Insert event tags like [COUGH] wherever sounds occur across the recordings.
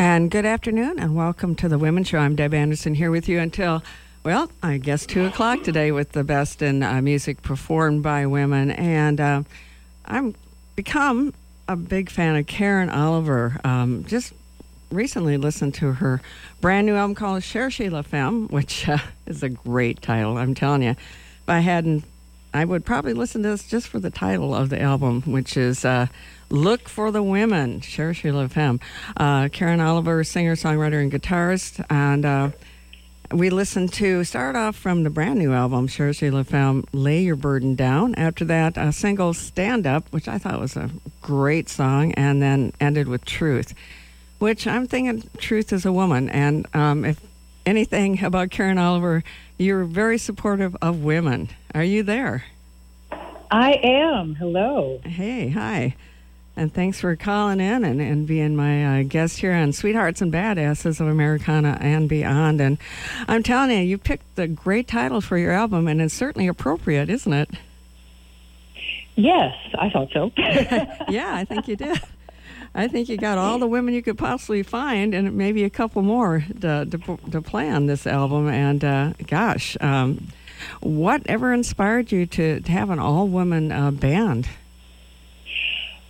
And good afternoon, and welcome to the Women's Show. I'm Deb Anderson here with you until, well, I guess 2 o'clock today with the best in uh, music performed by women. And uh, I've become a big fan of Karyn Oliver. Um, just recently listened to her brand new album called Cherchez la Femme, which uh, [LAUGHS] is a great title, I'm telling you. If I hadn't, I would probably listen to this just for the title of the album, which is uh, Look for the Women, Cherchez la Femme. Uh, Karyn Oliver, singer, songwriter, and guitarist. And uh, we listened to, start off from the brand new album, Cherchez la Femme, Lay Your Burden Down. After that, a single, Stand Up, which I thought was a great song, and then ended with Truth, which I'm thinking Truth is a woman. And um, if anything about Karyn Oliver, you're very supportive of women. Are you there? I am. Hello. Hey, hi. And thanks for calling in and, and being my uh, guest here on Sweethearts and Badasses of Americana and Beyond. And I'm telling you, you picked the great title for your album, and it's certainly appropriate, isn't it? Yes, I thought so. [LAUGHS] [LAUGHS] yeah, I think you did. I think you got all the women you could possibly find, and maybe a couple more to, to, to play on this album. And uh, gosh, um, whatever inspired you to, to have an all woman uh, band?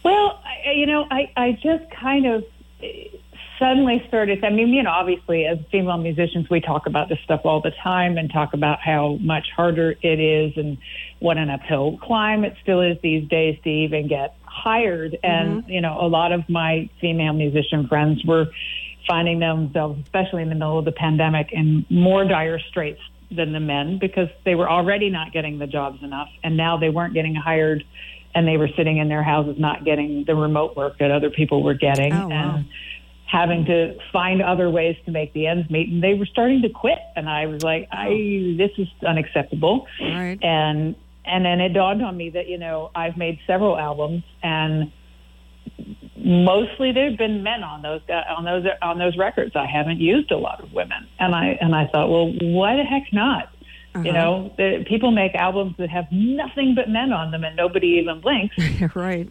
Well, I, you know, I, I just kind of suddenly started. I mean, you know, obviously, as female musicians, we talk about this stuff all the time and talk about how much harder it is and what an uphill climb it still is these days to even get hired. Mm-hmm. And, you know, a lot of my female musician friends were finding themselves, especially in the middle of the pandemic, in more dire straits than the men because they were already not getting the jobs enough. And now they weren't getting hired and they were sitting in their houses not getting the remote work that other people were getting oh, wow. and having to find other ways to make the ends meet and they were starting to quit and I was like I oh. this is unacceptable right. and and then it dawned on me that you know I've made several albums and mostly there've been men on those uh, on those on those records I haven't used a lot of women and I and I thought well why the heck not uh-huh. You know, the, people make albums that have nothing but men on them, and nobody even blinks. [LAUGHS] right.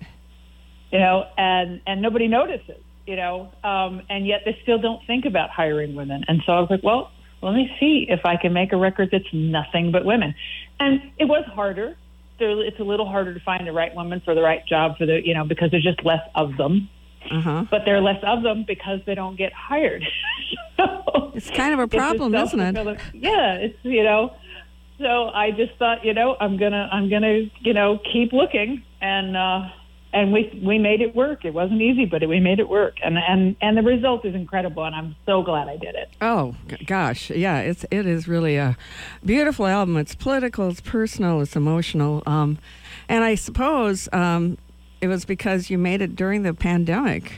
You know, and and nobody notices. You know, um, and yet they still don't think about hiring women. And so I was like, well, let me see if I can make a record that's nothing but women. And it was harder. It's a little harder to find the right woman for the right job for the you know because there's just less of them. Uh-huh. But there are less of them because they don't get hired. [LAUGHS] so it's kind of a problem, isn't it? Yeah, it's you know so I just thought, you know, I'm gonna, I'm gonna, you know, keep looking, and uh, and we we made it work. It wasn't easy, but we made it work, and and and the result is incredible, and I'm so glad I did it. Oh gosh, yeah, it's it is really a beautiful album. It's political, it's personal, it's emotional, um, and I suppose um, it was because you made it during the pandemic.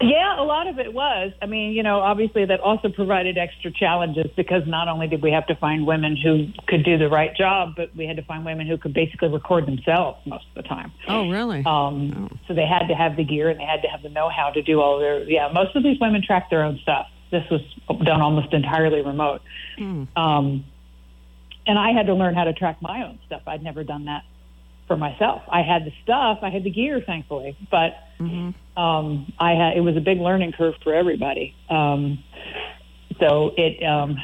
Yeah, a lot of it was. I mean, you know, obviously that also provided extra challenges because not only did we have to find women who could do the right job, but we had to find women who could basically record themselves most of the time. Oh, really? Um, oh. So they had to have the gear and they had to have the know-how to do all their. Yeah, most of these women track their own stuff. This was done almost entirely remote. Mm. Um, and I had to learn how to track my own stuff. I'd never done that for myself. I had the stuff, I had the gear, thankfully, but mm-hmm. um, I had it was a big learning curve for everybody. Um, so it, um,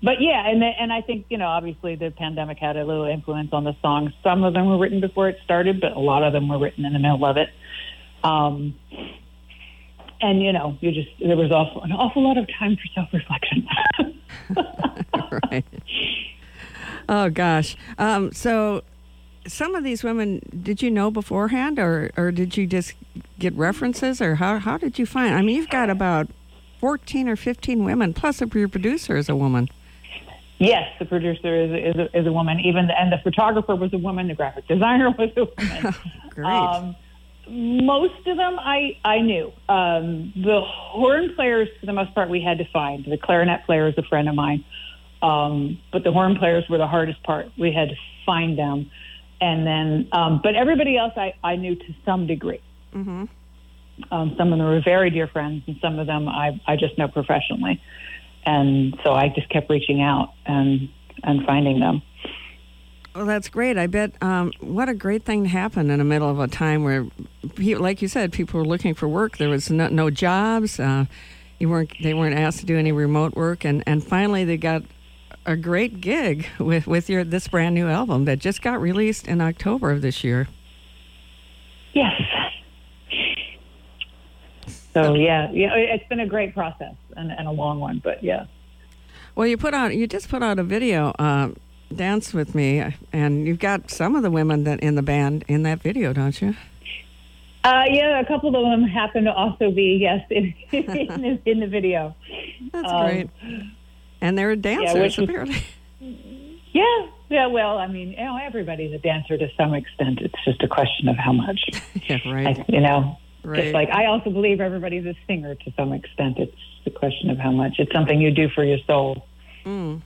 but yeah, and and I think you know obviously the pandemic had a little influence on the songs. Some of them were written before it started, but a lot of them were written in the middle of it. Um, and you know, you just there was awful, an awful lot of time for self reflection. [LAUGHS] [LAUGHS] right. Oh gosh. Um, so some of these women, did you know beforehand, or or did you just get references, or how how did you find? I mean, you've got about fourteen or fifteen women, plus your producer is a woman. Yes, the producer is is a, is a woman. Even the, and the photographer was a woman. The graphic designer [LAUGHS] was a woman. [LAUGHS] Great. Um, most of them I I knew. Um, the horn players, for the most part, we had to find. The clarinet player is a friend of mine, um, but the horn players were the hardest part. We had to find them and then um, but everybody else I, I knew to some degree. Mm-hmm. Um, some of them were very dear friends, and some of them I, I just know professionally, and so I just kept reaching out and and finding them. Well, that's great. I bet um, what a great thing to happen in the middle of a time where, like you said, people were looking for work. There was no, no jobs. Uh, you weren't. They weren't asked to do any remote work, and, and finally they got a great gig with with your this brand new album that just got released in October of this year. Yes. So yeah, yeah, it's been a great process and, and a long one, but yeah. Well, you put out you just put out a video, uh, "Dance with Me," and you've got some of the women that in the band in that video, don't you? Uh, yeah, a couple of them happen to also be yes [LAUGHS] in, in, the, in the video. That's um, great. And they're dancers, yeah, apparently. [LAUGHS] yeah, yeah. Well, I mean, you know, everybody's a dancer to some extent. It's just a question of how much. [LAUGHS] yeah, right. I, you know, right. just like I also believe everybody's a singer to some extent. It's a question of how much. It's something you do for your soul. Mm.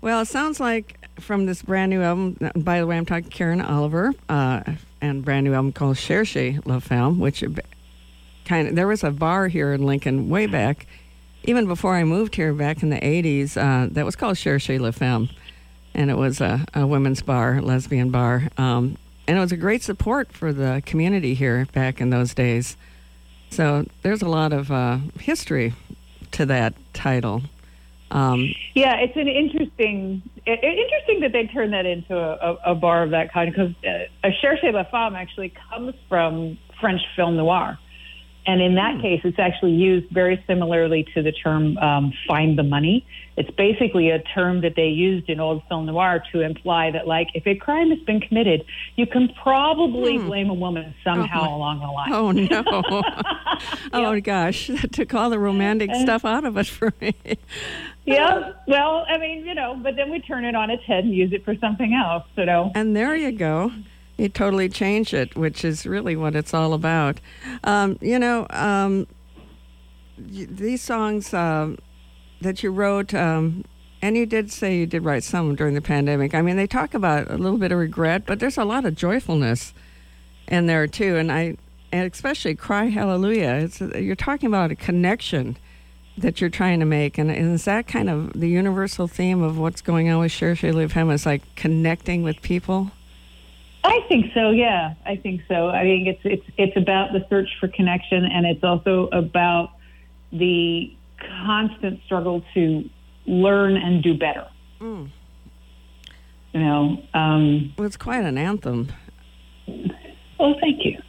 Well, it sounds like from this brand new album. By the way, I'm talking Karyn Oliver, uh, and brand new album called Cherchez La Femme, which kind of there was a bar here in Lincoln way back even before I moved here back in the 80s, uh, that was called Cherchez La Femme. And it was a, a women's bar, lesbian bar. Um, and it was a great support for the community here back in those days. So there's a lot of uh, history to that title. Um, yeah, it's an interesting, it, interesting that they turned that into a, a, a bar of that kind because uh, a Cherchez La Femme actually comes from French film noir. And in that hmm. case, it's actually used very similarly to the term um, find the money. It's basically a term that they used in old film noir to imply that, like, if a crime has been committed, you can probably hmm. blame a woman somehow oh, along the line. Oh, no. [LAUGHS] oh, gosh. [LAUGHS] That took all the romantic stuff out of it for me. [LAUGHS] yeah. Well, I mean, you know, but then we turn it on its head and use it for something else, you know. And there you go you totally change it, which is really what it's all about. Um, you know, um, these songs uh, that you wrote, um, and you did say you did write some during the pandemic. I mean, they talk about a little bit of regret, but there's a lot of joyfulness in there too. And I, and especially "Cry Hallelujah." You're talking about a connection that you're trying to make, and, is that kind of the universal theme of what's going on with Cherchez La Femme? Is like connecting with people. I think so. Yeah, I think so. I think it's it's it's about the search for connection, and it's also about the constant struggle to learn and do better. Mm. You know, um, well, it's quite an anthem. Oh, thank you.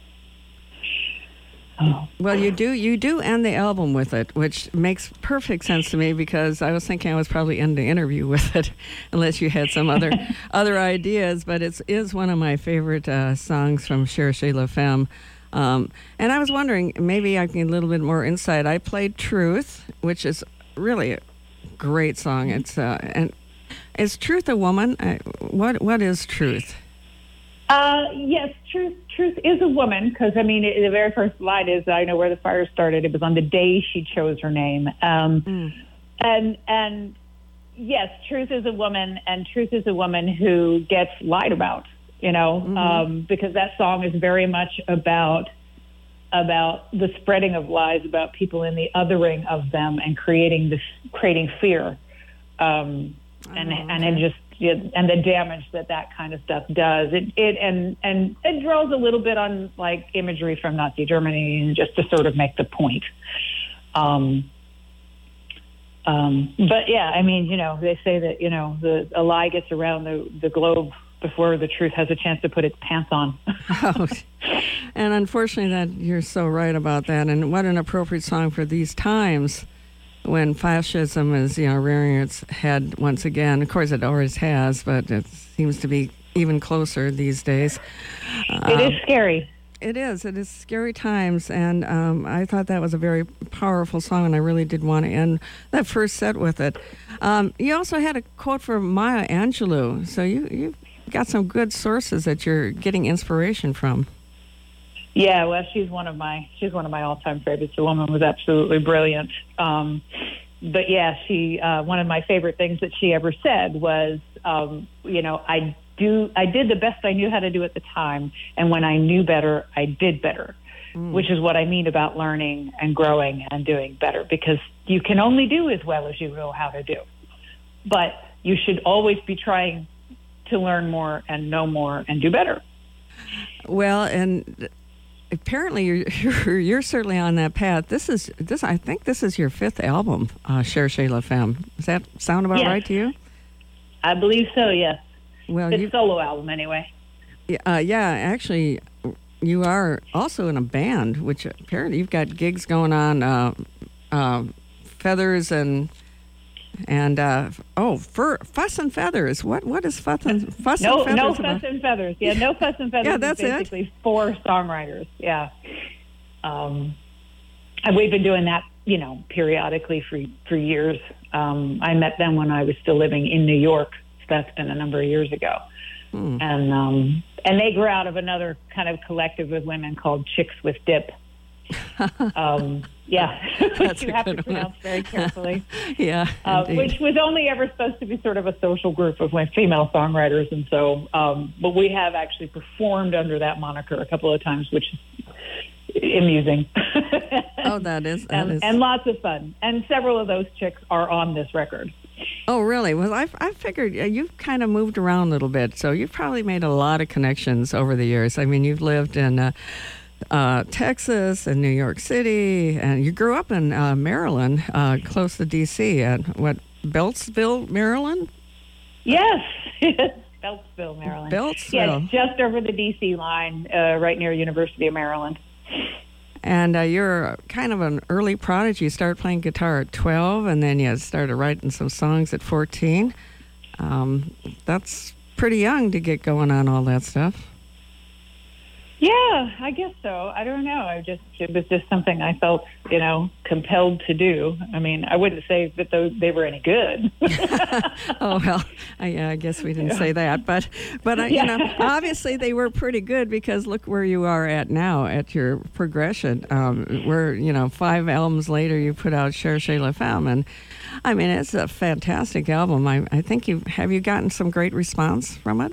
Well, you do you do end the album with it, which makes perfect sense to me because I was thinking I was probably end the interview with it, [LAUGHS] unless you had some other [LAUGHS] other ideas. But it is one of my favorite uh, songs from Cherchez La Femme. Um, and I was wondering, maybe I can get a little bit more insight. I played Truth, which is really a great song. It's uh, and is Truth a woman? Uh, what what is Truth? Uh, yes, truth. Truth is a woman because I mean, it, the very first line is, "I know where the fire started." It was on the day she chose her name, um, mm. and and yes, truth is a woman, and truth is a woman who gets lied about. You know, mm-hmm. um, because that song is very much about about the spreading of lies about people and the othering of them and creating this creating fear, um, and oh, okay. and it just and the damage that that kind of stuff does. It it and and it draws a little bit on like imagery from Nazi Germany, just to sort of make the point. Um, um, but yeah, I mean, you know, they say that you know the a lie gets around the the globe before the truth has a chance to put its pants on. [LAUGHS] oh, and unfortunately, that you're so right about that. And what an appropriate song for these times when fascism is, you know, rearing its head once again. Of course, it always has, but it seems to be even closer these days. It is um, scary. It is. It is scary times, and um, I thought that was a very powerful song, and I really did want to end that first set with it. Um, you also had a quote from Maya Angelou, so you you got some good sources that you're getting inspiration from. Yeah, well, she's one of my she's one of my all time favorites. The woman was absolutely brilliant. Um, but yeah, she uh, one of my favorite things that she ever said was, um, you know, I do I did the best I knew how to do at the time, and when I knew better, I did better. Mm. Which is what I mean about learning and growing and doing better, because you can only do as well as you know how to do. But you should always be trying to learn more and know more and do better. Well, and apparently [LAUGHS] you're, you're, certainly on that path. This is this I think this is your fifth album, uh, Cherchez La Femme. Does that sound about Yes. right to you? I believe so. Yes, Well, it's you, solo album anyway. uh, yeah, actually, you are also in a band, which apparently you've got gigs going on, uh, uh, feathers and. And uh, oh, fur, fuss and feathers. What what is fuss and [LAUGHS] fuss No, and feathers? no about? fuss and feathers. Yeah, no fuss and feathers. Yeah, that's it. basically four songwriters. Yeah, um, and we've been doing that, you know, periodically for for years. Um, I met them when I was still living in New York. So that's been a number of years ago, Hmm. and um, and they grew out of another kind of collective of women called Chicks with Dip. [LAUGHS] um, yeah, [LAUGHS] which you have to good one. pronounce very carefully [LAUGHS] yeah, uh, which was only ever supposed to be sort of a social group of like female songwriters, and so, um, but we have actually performed under that moniker a couple of times, which is amusing. oh, that is that and, is. and lots of fun. And several of those chicks are on this record. Oh, really? Well, I, I figured you've kind of moved around a little bit, so you've probably made a lot of connections over the years. I mean, you've lived in uh, uh, Texas and New York City, and you grew up in uh, Maryland, uh, close to D.C. At what Beltsville, Maryland? Yes, [LAUGHS] Beltsville, Maryland. Beltsville. Yes, just over the D.C. line, uh, right near University of Maryland. And uh, you're kind of an early prodigy. You started playing guitar at 12, and then you started writing some songs at 14. Um, that's pretty young to get going on all that stuff. Yeah, I guess so. I don't know. I just it was just something I felt, you know, compelled to do. I mean, I wouldn't say that those they were any good. [LAUGHS] [LAUGHS] oh well, I, I guess we didn't say that, but but uh, you know, obviously they were pretty good because look where you are at now at your progression. Um, where you know five albums later you put out Cherchez La Femme, and I mean it's a fantastic album. I I think you have you gotten some great response from it.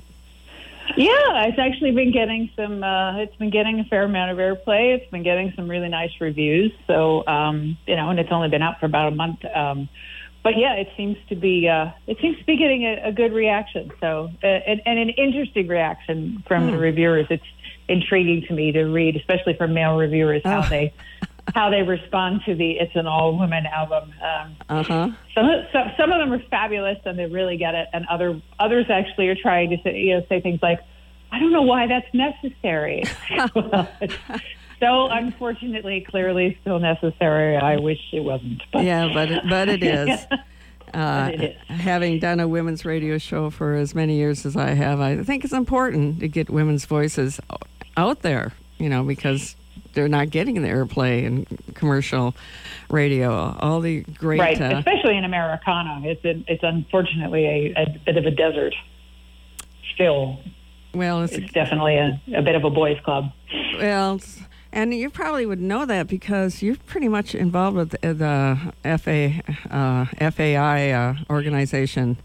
Yeah, it's actually been getting some. Uh, it's been getting a fair amount of airplay. It's been getting some really nice reviews. So um, you know, and it's only been out for about a month. Um, but yeah, it seems to be. Uh, it seems to be getting a, a good reaction. So uh, and, and an interesting reaction from the reviewers. It's intriguing to me to read, especially from male reviewers, how Oh. they how they respond to the "It's an All Women" album. Um, Uh huh. some of, some, some of them are fabulous and they really get it, and other others actually are trying to say, you know say things like, "I don't know why that's necessary." Well, [LAUGHS] so unfortunately, clearly still necessary. I wish it wasn't. But Yeah, but it, but it is. [LAUGHS] Uh, it is. Having done a women's radio show for as many years as I have, I think it's important to get women's voices out there. You know, because they're not getting the airplay in commercial radio. All the great, right, uh, especially in Americana, it's a, it's unfortunately a, a bit of a desert. Still, well, it's, it's definitely a, a bit of a boys' club. well, and you probably would know that because you're pretty much involved with the, the FA, uh, FAI uh, organization.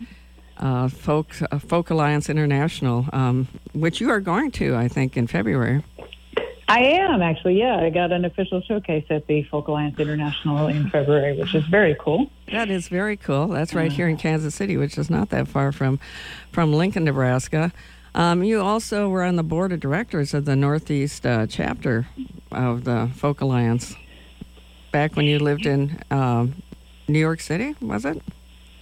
Uh, Folk uh, Folk Alliance International, um, which you are going to, I think, in February. I am actually, yeah. I got an official showcase at the Folk Alliance International in February, which is very cool. That is very cool. That's right here in Kansas City, which is not that far from from Lincoln, Nebraska. Um, you also were on the board of directors of the Northeast uh, chapter of the Folk Alliance back when you lived in um, New York City, was it?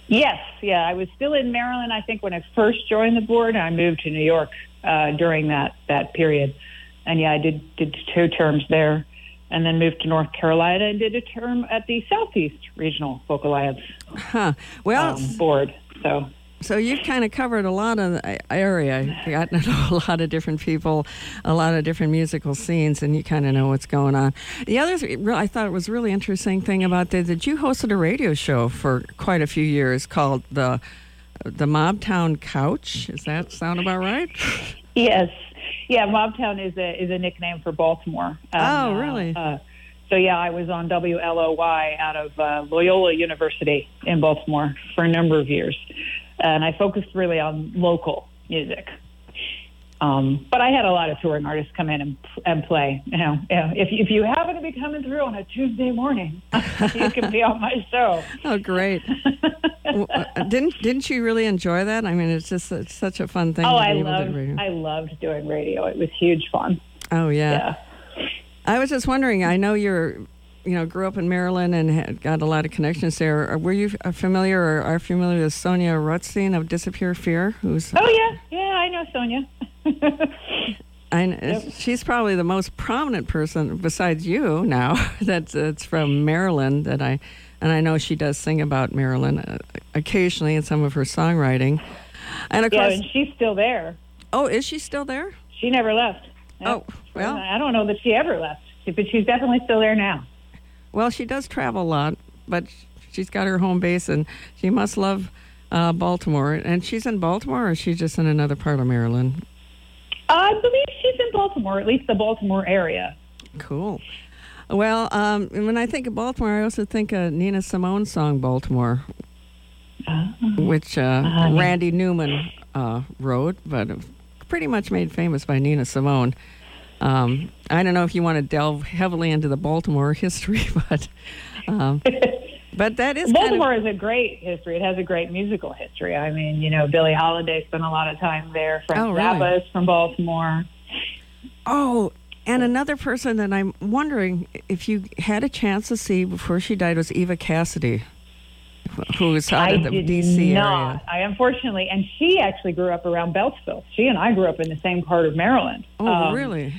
Yes, yeah. I was still in Maryland, I think, when I first joined the board. I moved to New York uh, during that, that period. And yeah, I did, did two terms there and then moved to North Carolina and did a term at the Southeast Regional Folk Alliance Huh. Well, um, board. So So you've kind of covered a lot of the area. Gotten [LAUGHS] to know a lot of different people, a lot of different musical scenes, and you kind of know what's going on. The other, th- I thought it was really interesting thing about that that you hosted a radio show for quite a few years called the the Mobtown Couch. Does that sound about right? [LAUGHS] Yes, yeah. Mobtown is a is a nickname for Baltimore. Um, Oh, uh, really? Uh, so yeah, I was on WLOY out of uh, Loyola University in Baltimore for a number of years, and I focused really on local music. Um, but I had a lot of touring artists come in and, and play. You know, if if you happen to be coming through on a Tuesday morning, you can be on my show. [LAUGHS] Oh, great! well, uh, didn't didn't you really enjoy that? I mean, it's just it's such a fun thing. Oh, I loved I loved doing radio. It was huge fun. Oh yeah. yeah. I was just wondering. I know you're you know, grew up in Maryland and had got a lot of connections there. Were you familiar or are familiar with Sonia Rutstein of Disappear Fear? Who's oh yeah, yeah, I know Sonia. [LAUGHS] I, yep. she's probably the most prominent person besides you now [LAUGHS] that's, that's from Maryland that I and I know she does sing about Maryland uh, occasionally in some of her songwriting. And of yeah, course, and she's still there. Oh, is she still there? She never left. Oh, well, I don't know that she ever left, but she's definitely still there now. Well, she does travel a lot, but she's got her home base, and she must love uh, Baltimore. And she's in Baltimore, or she's just in another part of Maryland? I believe she's in Baltimore, at least the Baltimore area. Cool. Well, um, when I think of Baltimore, I also think of Nina Simone's song "Baltimore," uh, which uh, uh, Randy Newman uh, wrote, but pretty much made famous by Nina Simone. Um, I don't know if you want to delve heavily into the Baltimore [LAUGHS] history, but um, [LAUGHS] but that is Baltimore kind of, is a great history. It has a great musical history. I mean, you know, Billie Holiday spent a lot of time there. Frank oh, really? Is from Baltimore. Oh, and another person that I'm wondering if you had a chance to see before she died was Eva Cassidy, who was out of the D.C. not. area. I unfortunately, and she actually grew up around Beltsville. She and I grew up in the same part of Maryland. Oh, um, really?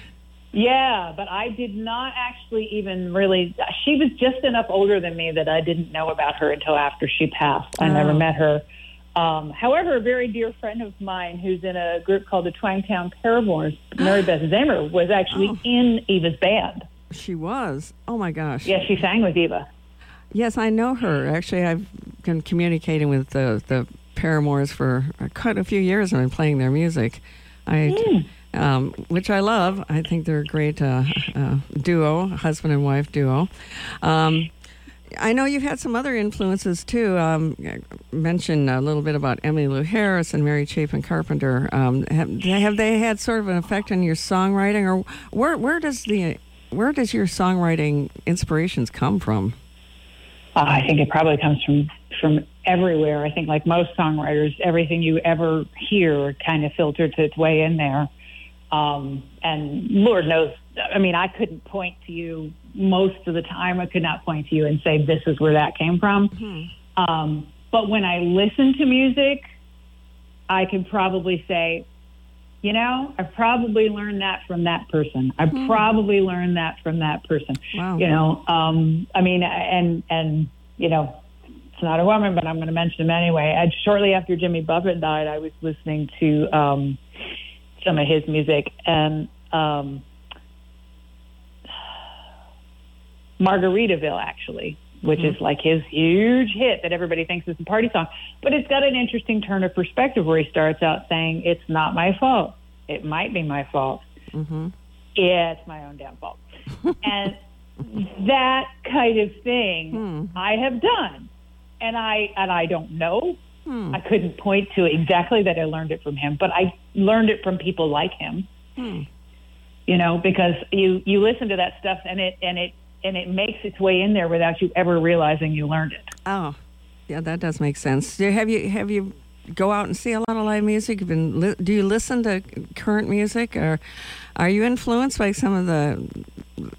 Yeah, but I did not actually even really. She was just enough older than me that I didn't know about her until after she passed. I oh. never met her. Um, however, a very dear friend of mine who's in a group called the Twangtown Paramours, Mary Beth [GASPS] Zamer, was actually oh. in Eva's band. She was. Oh my gosh. Yeah, she sang with Eva. Yes, I know her. Actually, I've been communicating with the the Paramours for quite a few years and been playing their music. I. Mm um, which I love. I think they're a great uh, uh, duo, husband and wife duo. Um, I know you've had some other influences too. Um, mention a little bit about Emily Emmylou Harris and Mary Chapin Carpenter. Um, have, have, they had sort of an effect on your songwriting, or where where does the where does your songwriting inspirations come from? Uh, I think it probably comes from from everywhere. I think, like most songwriters, everything you ever hear kind of filters its way in there. Um, and Lord knows, I mean, I couldn't point to you most of the time. I could not point to you and say, this is where that came from. Mm-hmm. Um, but when I listen to music, I can probably say, you know, I probably learned that from that person. I mm-hmm. probably learned that from that person. Wow. You know, um, I mean, and, and, you know, it's not a woman, but I'm going to mention him anyway. And shortly after Jimmy Buffett died, I was listening to, um, some of his music and um, Margaritaville actually, which mm-hmm. is like his huge hit that everybody thinks is a party song. But it's got an interesting turn of perspective where he starts out saying, "It's not my fault. It might be my fault. Mm-hmm. Yeah, it's my own damn fault." [LAUGHS] and that kind of thing mm. I have done, and I and I don't know Hmm. I couldn't point to exactly that I learned it from him, but I learned it from people like him. Hmm. You know, because you you listen to that stuff and it and it and it makes its way in there without you ever realizing you learned it. Oh, yeah, that does make sense. Have you have you go out and see a lot of live music? Been, do you listen to current music, or are you influenced by some of the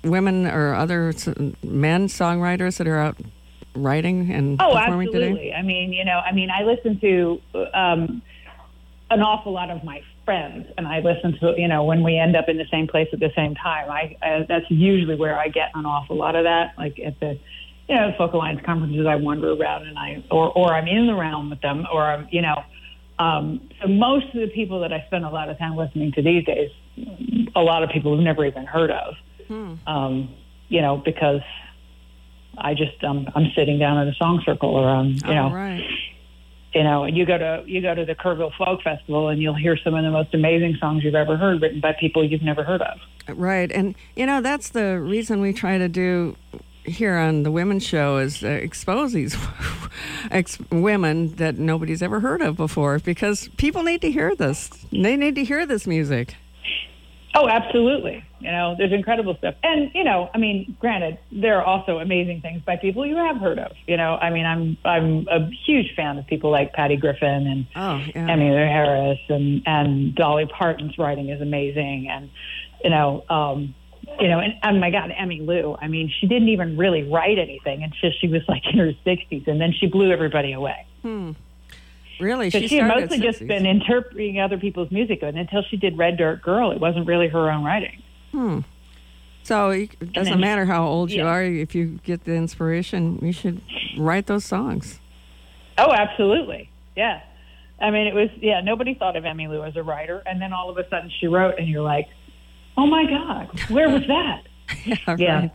women or other men songwriters that are out writing and oh, performing absolutely. today? I mean, you know, I mean, I listen to um, an awful lot of my friends, and I listen to, you know, when we end up in the same place at the same time. I, I that's usually where I get an awful lot of that, like at the you know, Folk Alliance conferences, I wander around and I, or, or I'm in the realm with them, or I'm, you know, um, so most of the people that I spend a lot of time listening to these days, a lot of people have never even heard of, hmm. um, you know, because I just um, I'm sitting down in a song circle or you know. Right. You know, you go to you go to the Kerrville Folk Festival, and you'll hear some of the most amazing songs you've ever heard, written by people you've never heard of. Right, and you know that's the reason we try to do here on the Women's Show is uh, expose these [LAUGHS] ex- women that nobody's ever heard of before because people need to hear this. They need to hear this music. Oh, absolutely. You know, there's incredible stuff. And, you know, I mean, granted, there are also amazing things by people you have heard of. You know, I mean, I'm I'm a huge fan of people like Patty Griffin and Oh, yeah. Emmylou Harris and and Dolly Parton's writing is amazing and you know, um you know, and oh my God, Emmylou. I mean, she didn't even really write anything until she was like in her sixties, and then she blew everybody away. Really? She, she, had mostly just been interpreting other people's music, and until she did Red Dirt Girl, it wasn't really her own writing. Hmm. So it doesn't then- matter how old you are. If you get the inspiration, you should write those songs. Oh, absolutely. Yeah. I mean, it was, yeah, nobody thought of Emmylou as a writer. And then all of a sudden she wrote, and you're like, oh my God, where was that? [LAUGHS] Yeah. right.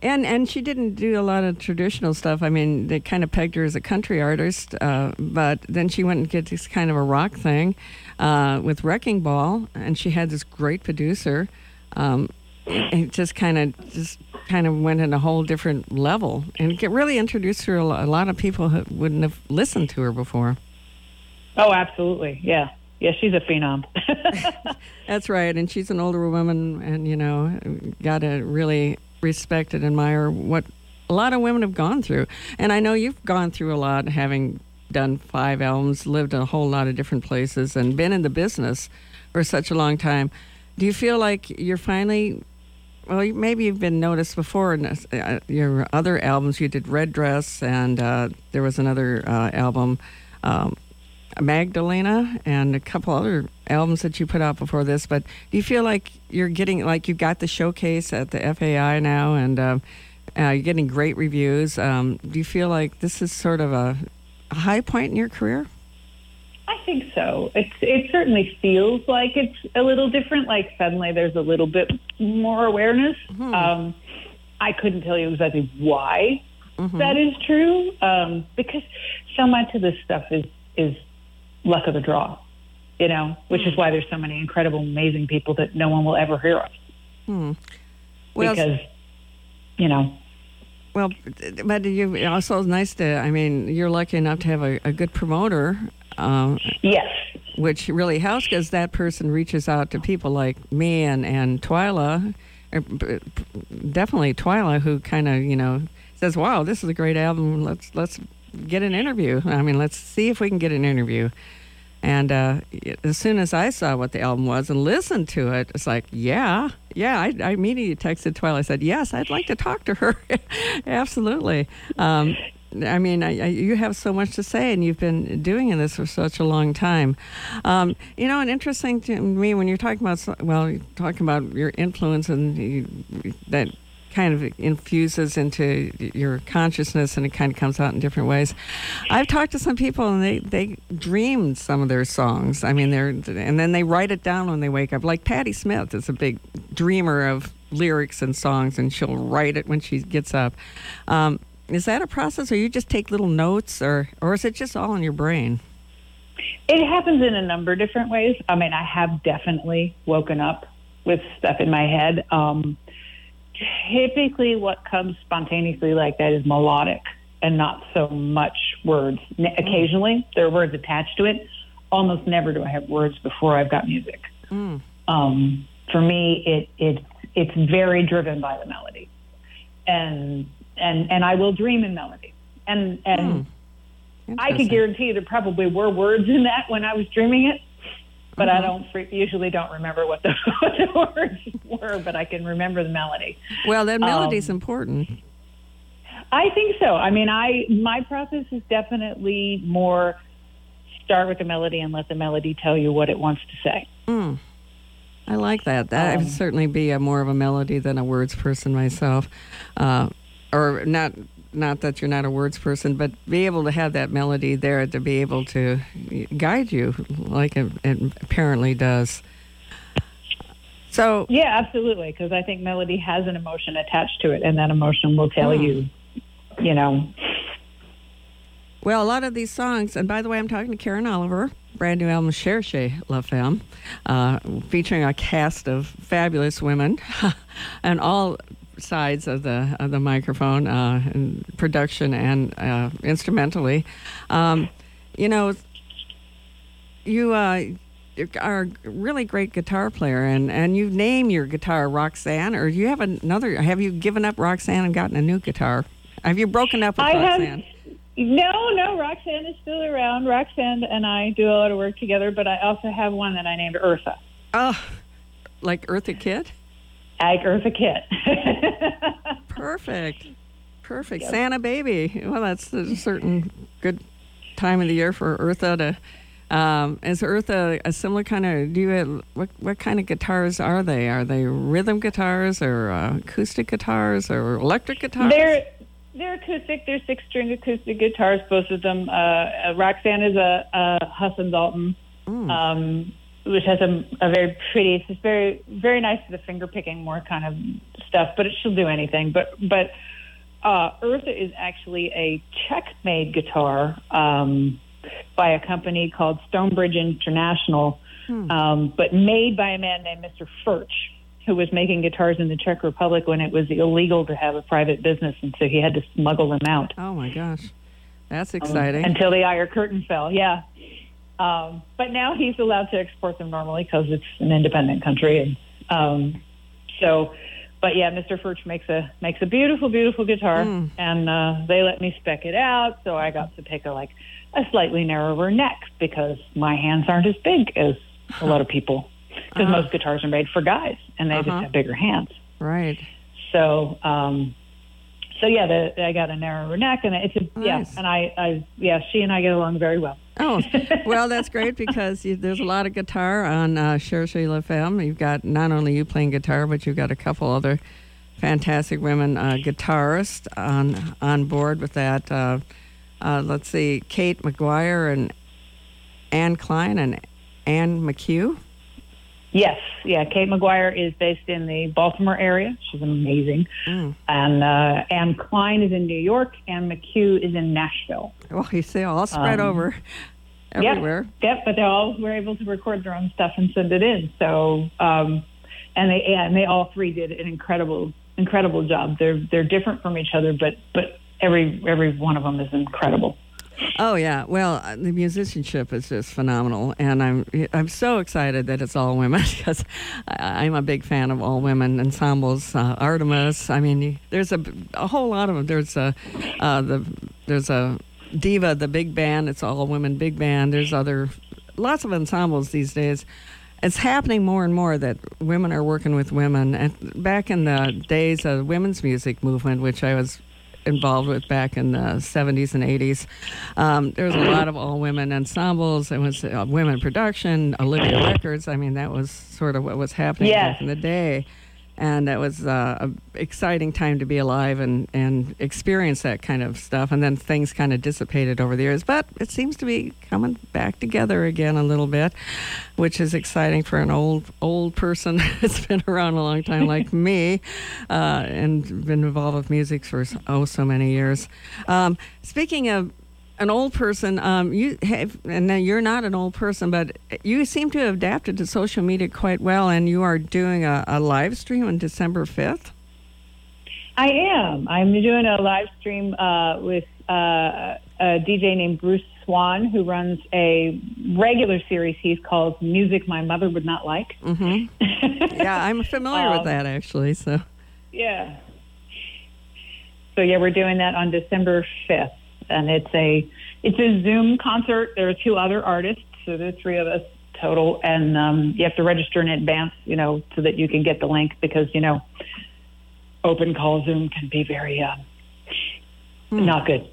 And and she didn't do a lot of traditional stuff. I mean, they kind of pegged her as a country artist, uh, but then she went and did this kind of a rock thing uh, with Wrecking Ball, and she had this great producer. Um, it just kind of just kind of went in a whole different level, and it really introduced her to a lot of people who wouldn't have listened to her before. Oh, absolutely. Yeah. Yeah, she's a phenom. [LAUGHS] That's right, and she's an older woman, and you know, got a really respect and admire what a lot of women have gone through. And I know you've gone through a lot, having done five albums, lived in a whole lot of different places, and been in the business for such a long time. Do you feel like you're finally? Well, maybe you've been noticed before in uh, your other albums. You did Red Dress, and uh, there was another uh, album. Um, Magdalena and a couple other albums that you put out before this. But do you feel like you're getting like you've got the showcase at the FAI now, and uh, uh, you're getting great reviews? Um, do you feel like this is sort of a, a high point in your career? I think so. It's it certainly feels like it's a little different. Like suddenly there's a little bit more awareness. Um, I couldn't tell you exactly why that is true, um, because so much of this stuff is is luck of the draw, you know. Which is why there's so many incredible, amazing people that no one will ever hear of Well, because you know well, but you also it's nice to. I mean, you're lucky enough to have a, a good promoter. Um, yes which really helps because that person reaches out to people like me and and Twyla, er, definitely Twyla, who kind of you know says, "Wow, this is a great album. Let's let's get an interview. I mean, let's see if we can get an interview." And uh, as soon as I saw what the album was and listened to it, it's like, yeah, yeah. I, I immediately texted Twyla. I said, yes, I'd like to talk to her. [LAUGHS] Absolutely. Um, I mean, I, I, you have so much to say, and you've been doing this for such a long time. Um, you know, and interesting to me when you're talking about, well, you're talking about your influence and you, that kind of infuses into your consciousness and it kind of comes out in different ways. I've talked to some people and they, they dreamed some of their songs. I mean, they're, and then they write it down when they wake up. Like Patti Smith is a big dreamer of lyrics and songs and she'll write it when she gets up. Um, is that a process or you just take little notes or, or is it just all in your brain? It happens in a number of different ways. I mean, I have definitely woken up with stuff in my head. Um, typically, what comes spontaneously like that is melodic and not so much words. N- mm. Occasionally, there are words attached to it. Almost never do I have words before I've got music. Mm. Um, for me, it it it's very driven by the melody, and and and I will dream in melody, and and. Hmm. I could guarantee there probably were words in that when I was dreaming it, but Mm-hmm. I don't usually don't remember what the, [LAUGHS] what the words were, but I can remember the melody. Well, that melody's Um, important. I think so. I mean, I my process is definitely more start with the melody and let the melody tell you what it wants to say. I like that. That Um, would certainly be a more of a melody than a words person myself, uh, or not. Not that you're not a words person, but be able to have that melody there to be able to guide you, like it, it apparently does. So, Yeah, absolutely, because I think melody has an emotion attached to it, and that emotion will tell Hmm. you, you know, well, a lot of these songs, and by the way, I'm talking to Karyn Oliver, brand new album Cherchez La Femme, uh, featuring a cast of fabulous women, [LAUGHS] and all sides of the of the microphone, uh, and production and uh, instrumentally. Um, you know, you uh, are a really great guitar player, and, and you name your guitar Roxanne, or do you have another? Have you given up Roxanne and gotten a new guitar? Have you broken up with I Roxanne? Have, no, no, Roxanne is still around. Roxanne and I do a lot of work together, but I also have one that I named Eartha. Oh, like Eartha Kitt? Like Eartha Kitt. [LAUGHS] Perfect. Perfect. Yep. Santa baby. Well, that's a certain good time of the year for Eartha to. Um, is Eartha a similar kind of? Do you have, what what kind of guitars are they? Are they rhythm guitars or uh, acoustic guitars or electric guitars? They're they're acoustic. They're six string acoustic guitars. Both of them. Uh, Roxanne is a, a Huss and Dalton, mm. um, which has a, a very pretty. It's very very nice for the finger picking more kind of stuff. But it, she'll do anything. But but uh, Eartha is actually a Czech made guitar um, by a company called Stonebridge International, hmm. um, but made by a man named Mr. Furch, who was making guitars in the Czech Republic when it was illegal to have a private business, and so he had to smuggle them out. Oh my gosh, that's um, exciting! Um, until the Iron Curtain fell, yeah. Um, but now he's allowed to export them normally because it's an independent country, and um, so but yeah, Mr. Furch makes a makes a beautiful, beautiful guitar, mm. and uh, they let me spec it out. So I got to pick a like a slightly narrower neck because my hands aren't as big as a lot of people. Because uh-huh. most guitars are made for guys, and they uh-huh. just have bigger hands. Right. So, um, so yeah, the, I got a narrower neck, and it's a nice. yeah, and I, I yeah, she and I get along very well. Oh, [LAUGHS] well, that's great because you, there's a lot of guitar on uh, Cherchez FM. You've got not only you playing guitar, but you've got a couple other fantastic women uh, guitarists on on board with that. Uh, uh, let's see, Kate McGuire and Anne Klein and Anne McHugh. Yes, yeah. Kate McGuire is based in the Baltimore area. She's amazing. Mm. And uh, Anne Klein is in New York. Anne McHugh is in Nashville. Well, you see, all spread um, over everywhere. Yep, yep, but they all were able to record their own stuff and send it in. So, um, and they and they all three did an incredible incredible job. They're they're different from each other, but but every every one of them is incredible. Oh yeah, well uh, the musicianship is just phenomenal, and I'm I'm so excited that it's all women [LAUGHS] because I'm a big fan of all women ensembles. Uh, Artemis, I mean, there's a, a whole lot of them. There's a uh, the there's a diva, the big band. It's all women big band. There's other lots of ensembles these days. It's happening more and more that women are working with women. And back in the days of women's music movement, which I was involved with back in the 70s and 80s. Um, there was a lot of all women ensembles. It was uh, women production, Olivia Records. I mean, that was sort of what was happening yes. back in the day and it was uh, an exciting time to be alive and, and experience that kind of stuff. And then things kind of dissipated over the years, but it seems to be coming back together again a little bit, which is exciting for an old old person [LAUGHS] that's been around a long time like me, [LAUGHS] uh, and been involved with music for oh so many years. Um, speaking of an old person. Um, you have, and you're not an old person, but you seem to have adapted to social media quite well, and you are doing a, a live stream on December fifth. I am. I'm doing a live stream uh, with uh, a DJ named Bruce Swan, who runs a regular series he's called "Music My Mother Would Not Like." Mm-hmm. [LAUGHS] yeah, I'm familiar um, with that actually. So. Yeah. So yeah, we're doing that on December fifth and it's a it's a Zoom concert. There are two other artists, so there's three of us total, and um, you have to register in advance, you know, so that you can get the link because you know, open call Zoom can be very uh, Hmm. Not good.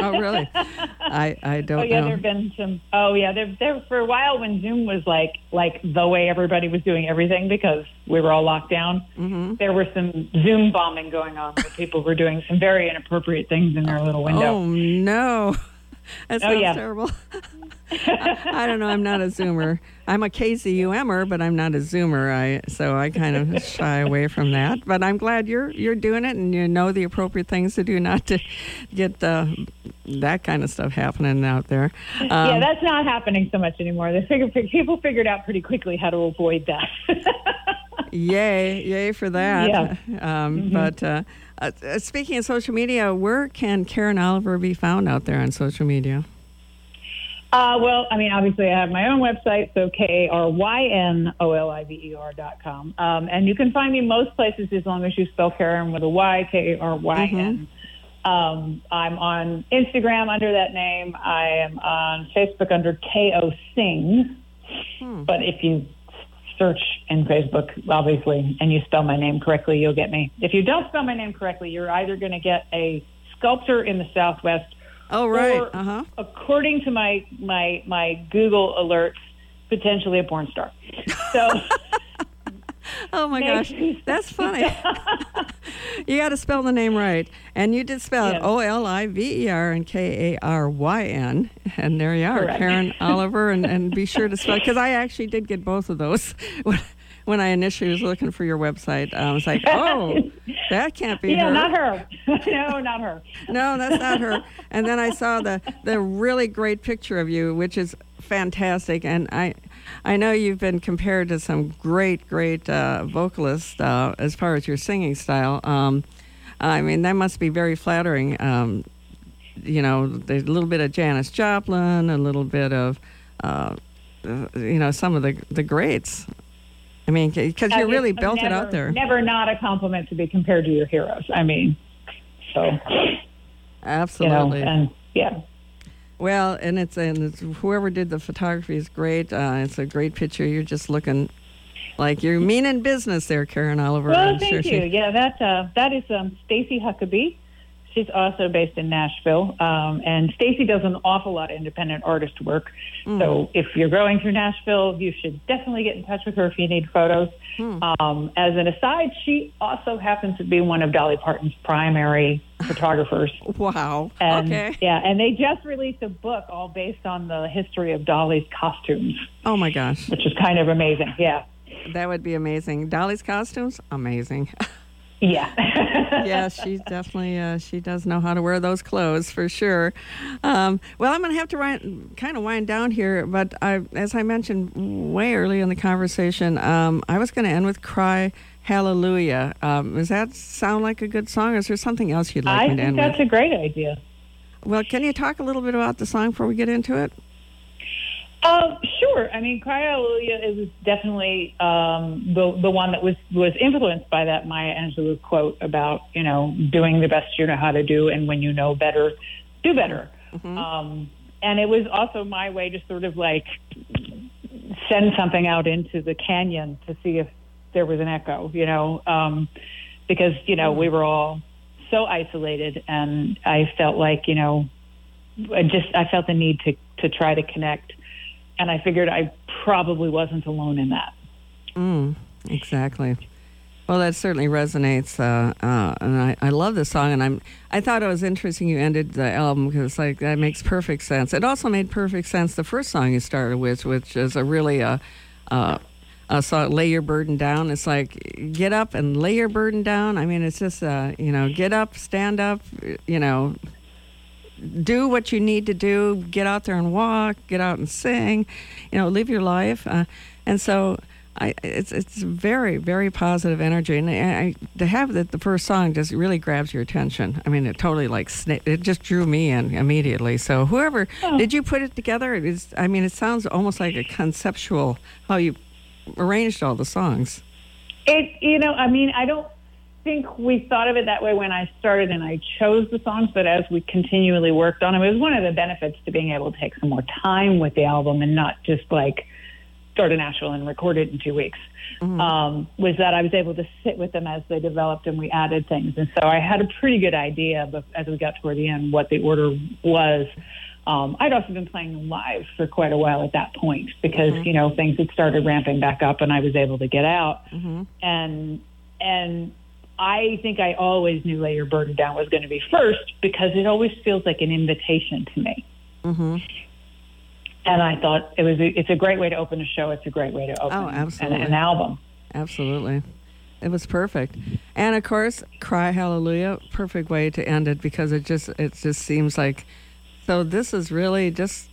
oh, really? [LAUGHS] I, I don't oh, yeah, know. there have been some. Oh, yeah, there, there for a while when Zoom was like like the way everybody was doing everything because we were all locked down. Mm-hmm. There was some Zoom bombing going on where people were doing some very inappropriate things in their little window. Oh no, [LAUGHS] that sounds oh, yeah. terrible. [LAUGHS] I, don't know. I'm not a Zoomer. I'm a KZUMer, but I'm not a Zoomer. I so I kind of [LAUGHS] shy away from that. But I'm glad you're you're doing it and you know the appropriate things to do, not to get uh, that kind of stuff happening out there. Um, yeah, that's not happening so much anymore. They figure, people figured out pretty quickly how to avoid that. [LAUGHS] yay, yay for that. Yeah. Um, Mm-hmm. But uh, uh, speaking of social media, where can Karyn Oliver be found out there on social media? Uh, well, I mean, obviously, I have my own website, so K R Y N O L I V E R dot com. Um, and you can find me most places as long as you spell Karen with a Y, K R Y N. Um, I'm on Instagram under that name. I am on Facebook under KO Sings. But if you search in Facebook, obviously, and you spell my name correctly, you'll get me. If you don't spell my name correctly, you're either going to get a sculptor in the Southwest Oh, right. or, Uh huh. according to my my my Google alerts, potentially a porn star. So [LAUGHS] Oh my gosh, that's funny. [LAUGHS] you got to spell the name right, and you did spell it O L I V E R and K A R Y N, and there you are, Correct. Karyn [LAUGHS] Oliver, and, and be sure to spell because I actually did get both of those when, I initially was looking for your website. I was like, oh, that can't be [LAUGHS] yeah, her. not her. [LAUGHS] no, not her. No, that's not her. And then I saw the the really great picture of you, which is fantastic. And I I know you've been compared to some great, great uh, vocalists uh, as far as your singing style. Um, I mean, that must be very flattering. Um, you know, there's a little bit of Janis Joplin, a little bit of, uh, you know, some of the the greats. I mean, because you Uh, really built it out there. Never not a compliment to be compared to your heroes. I mean, so you know, Absolutely. and yeah. Well, and it's and it's, whoever did the photography is great. Uh, it's a great picture. You're just looking like you're meaning business there, Karyn Oliver. Well, I'm thank sure you. she- Yeah, that uh, that is um, Stacie Huckeba. She's also based in Nashville, um, and Stacie does an awful lot of independent artist work. Mm. So if you're going through Nashville, you should definitely get in touch with her if you need photos. Hmm. Um, as an aside, she also happens to be one of Dolly Parton's primary [LAUGHS] photographers. Wow. And, okay. Yeah, and they just released a book all based on the history of Dolly's costumes, Oh my gosh, which is kind of amazing. Yeah. that would be amazing. Dolly's costumes, amazing. [LAUGHS] Yeah. [LAUGHS] yeah, she definitely uh, she does know how to wear those clothes for sure. Um, well, I'm going to have to wind, kind of wind down here, but I, as I mentioned way early in the conversation, um, I was going to end with "Cry Hallelujah." Um, does that sound like a good song, is there something else you'd like I me to think end that's a great idea. Well, can you talk a little bit about the song before we get into it? Uh, sure. I mean, Cry Hallelujah is definitely um, the the one that was was influenced by that Maya Angelou quote about you know doing the best you know how to do, and when you know better, do better. Um, and it was also my way to sort of like send something out into the canyon to see if there was an echo, you know, um, because you know we were all so isolated, and I felt like you know I just I felt the need to to try to connect, and I figured I probably wasn't alone in that. Mm, exactly. Well, that certainly resonates, uh, uh, and I, I love the song. And I'm I thought it was interesting you ended the album because like that makes perfect sense. It also made perfect sense the first song you started with, which is a really uh, uh, a song, "Lay Your Burden Down." It's like get up and lay your burden down. I mean, it's just uh, you know, get up, stand up, you know, do what you need to do. Get out there and walk. Get out and sing. You know, live your life. Uh, and so, I it's it's very very positive energy, and I, I, to have that the first song just really grabs your attention. I mean, it totally like it just drew me in immediately. So, whoever did you put it together? It is. I mean, it sounds almost like a conceptual how you arranged all the songs. It you know I mean I don't think we thought of it that way when I started and I chose the songs, but as we continually worked on them, it was one of the benefits to being able to take some more time with the album and not just like start a Nashville and record it in two weeks. Um, was that I was able to sit with them as they developed and we added things, and so I had a pretty good idea, but as we got toward the end, what the order was. Um, I'd also been playing them live for quite a while at that point because you know things had started ramping back up, and I was able to get out. And and I think I always knew "Lay Your Burden Down" was going to be first because it always feels like an invitation to me. Mm-hmm. And I thought it was a, it's a great way to open a show. It's a great way to open Oh, an, an album. Absolutely. It was perfect. And of course, Cry Hallelujah, perfect way to end it because it just it just seems like so this is really just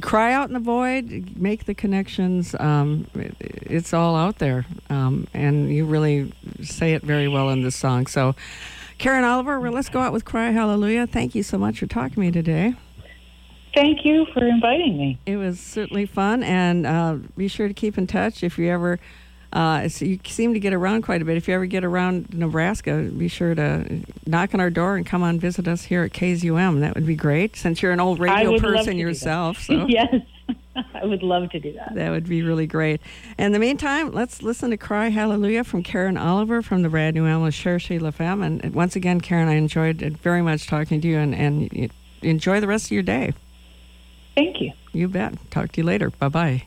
cry out in the void, make the connections. Um, it, it's all out there, um, and you really say it very well in this song. So, Karyn Oliver, well, let's go out with "Cry Hallelujah." Thank you so much for talking to me today. Thank you for inviting me. It was certainly fun, and uh, be sure to keep in touch if you ever. Uh, so you seem to get around quite a bit. If you ever get around Nebraska, be sure to knock on our door and come on visit us here at KZUM. That would be great, since you're an old radio person yourself. [LAUGHS] So yes, [LAUGHS] I would love to do that. That would be really great. In the meantime, let's listen to "Cry Hallelujah" from Karyn Oliver from the brand new album Cherchez la Femme. And once again, Karyn, I enjoyed very much talking to you, and, and enjoy the rest of your day. Thank you. You bet. Talk to you later. Bye bye.